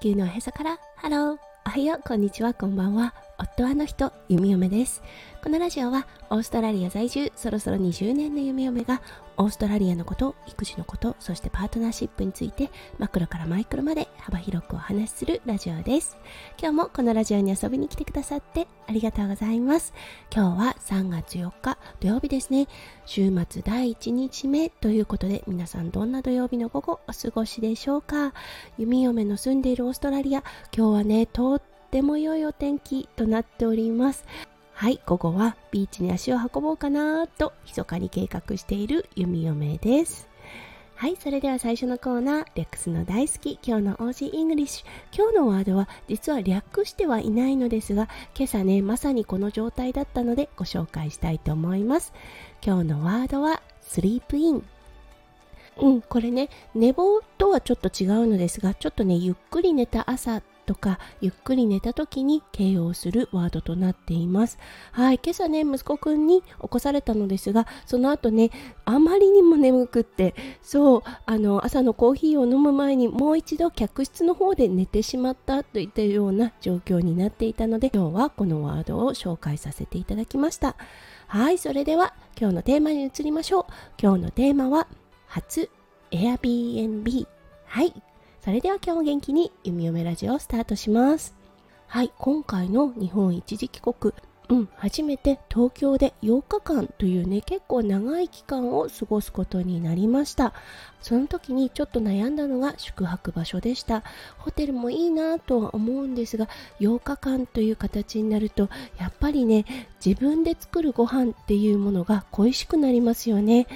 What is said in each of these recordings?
球のおへそから。ハロー。おはよう。こんにちは。こんばんは。夫はの人弓嫁です。このラジオはオーストラリア在住そろそろ20年の弓嫁がオーストラリアのこと育児のことそしてパートナーシップについてマクロからマイクロまで幅広くお話しするラジオです。今日もこのラジオに遊びに来てくださってありがとうございます。今日は3月4日土曜日ですね。週末第1日目ということで皆さんどんな土曜日の午後お過ごしでしょうか。弓嫁の住んでいるオーストラリア今日はねとっても良いお天気となっております。はい午後はビーチに足を運ぼうかなと密かに計画している弓嫁です。はいそれでは最初のコーナーレックスの大好き今日の Aussie English。今日のワードは実は略してはいないのですが今朝ねまさにこの状態だったのでご紹介したいと思います。今日のワードは sleep in。うん、これね、寝坊とはちょっと違うのですが、ちょっとね、ゆっくり寝た朝とかゆっくり寝た時に形容するワードとなっています。はい今朝ね息子くんに起こされたのですがその後ねあまりにも眠くってそうあの朝のコーヒーを飲む前にもう一度客室の方で寝てしまったといったような状況になっていたので今日はこのワードを紹介させていただきました。はいそれでは今日のテーマに移りましょう。今日のテーマは初 Airbnb はい。それでは今日も元気に弓嫁ラジオをスタートします。はい、今回の日本一時帰国、うん、初めて東京で8日間というね、結構長い期間を過ごすことになりました。その時にちょっと悩んだのが宿泊場所でした。ホテルもいいなとは思うんですが、8日間という形になると、やっぱりね、自分で作るご飯っていうものが恋しくなりますよね。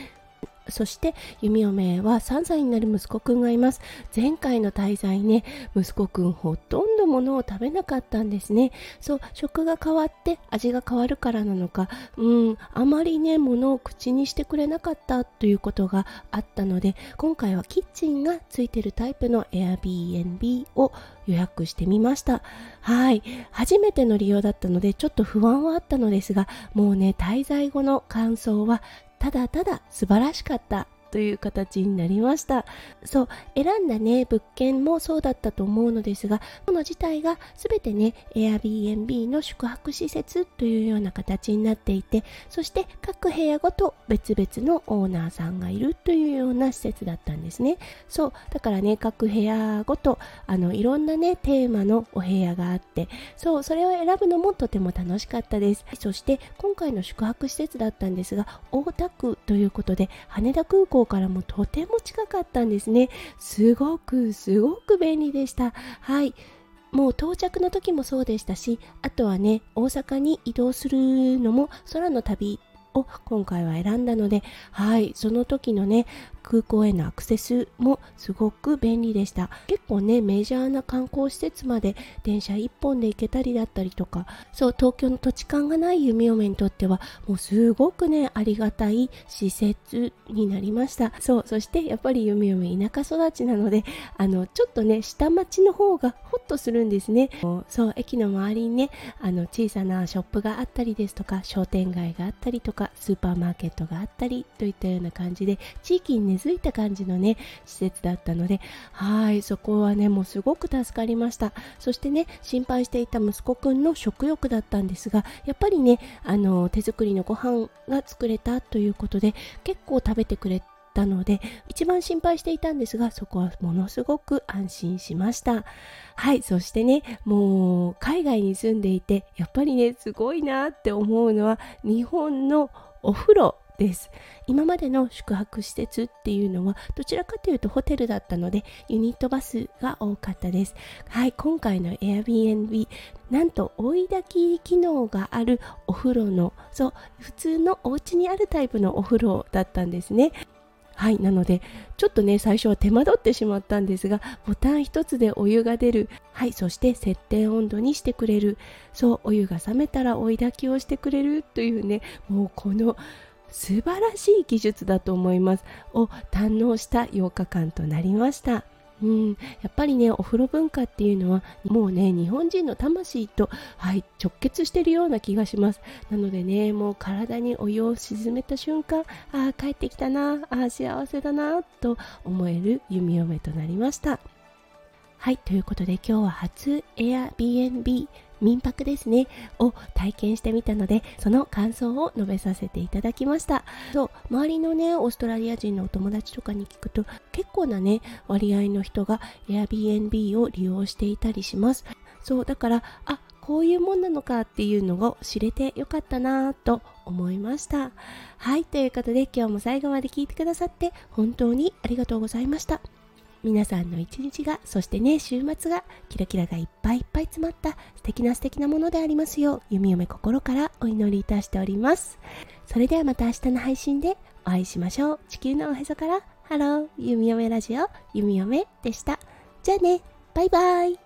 そして弓嫁は3歳になる息子くんがいます。前回の滞在ね息子くんほとんどものを食べなかったんですね。そう食が変わって味が変わるからなのかうんあまりねものを口にしてくれなかったということがあったので今回はキッチンがついてるタイプの Airbnb を予約してみました。はい。初めての利用だったのでちょっと不安はあったのですがもうね滞在後の感想はただただ素晴らしかった。という形になりました。そう選んだね物件もそうだったと思うのですがこの自体が全てね Airbnb の宿泊施設というような形になっていてそして各部屋ごと別々のオーナーさんがいるというような施設だったんですね。そうだからね各部屋ごとあのいろんなねテーマのお部屋があってそうそれを選ぶのもとても楽しかったです。そして今回の宿泊施設だったんですが大田区ということで羽田空港からもとても近かったんですね。すごくすごく便利でした。はい。もう到着の時もそうでしたしあとはね大阪に移動するのも空の旅を今回は選んだのではい。その時のね空港へのアクセスもすごく便利でした。結構ねメジャーな観光施設まで電車1本で行けたりだったりとかそう東京の土地勘がない弓嫁にとってはもうすごくねありがたい施設になりました。そうそしてやっぱり弓嫁田舎育ちなのであのちょっとね下町の方がホッとするんですね。そう駅の周りにねあの小さなショップがあったりですとか商店街があったりとかスーパーマーケットがあったりといったような感じで地域にね根付いた感じのね施設だったのではいそこはねもうすごく助かりました。そしてね心配していた息子くんの食欲だったんですがやっぱりねあの手作りのご飯が作れたということで結構食べてくれたので一番心配していたんですがそこはものすごく安心しました。はいそしてねもう海外に住んでいてやっぱりねすごいなって思うのは日本のお風呂。です。今までの宿泊施設っていうのはどちらかというとホテルだったのでユニットバスが多かったです。はい今回の Airbnb なんと追い炊き機能があるお風呂のそう普通のお家にあるタイプのお風呂だったんですね。はいなのでちょっとね最初は手間取ってしまったんですがボタン一つでお湯が出る。はいそして設定温度にしてくれる。そうお湯が冷めたら追い炊きをしてくれるというねもうこの素晴らしい技術だと思います。を堪能した8日間となりました。うん、やっぱりねお風呂文化っていうのはもうね日本人の魂と、はい、直結してるような気がします。なのでねもう体にお湯を沈めた瞬間ああ帰ってきたなあ幸せだなと思える弓嫁となりました。はいということで今日は初 Airbnb 民泊ですねを体験してみたのでその感想を述べさせていただきました。そう周りのねオーストラリア人のお友達とかに聞くと結構なね割合の人が Airbnb を利用していたりします。そうだからあこういうもんなのかっていうのを知れてよかったなぁと思いました。はいということで今日も最後まで聞いてくださって本当にありがとうございました。皆さんの一日がそしてね週末がキラキラがいっぱいいっぱい詰まった素敵な素敵なものでありますよう弓嫁心からお祈りいたしております。それではまた明日の配信でお会いしましょう。地球のおへそから。ハロー。弓嫁ラジオ。弓嫁でした。じゃあね。バイバイ。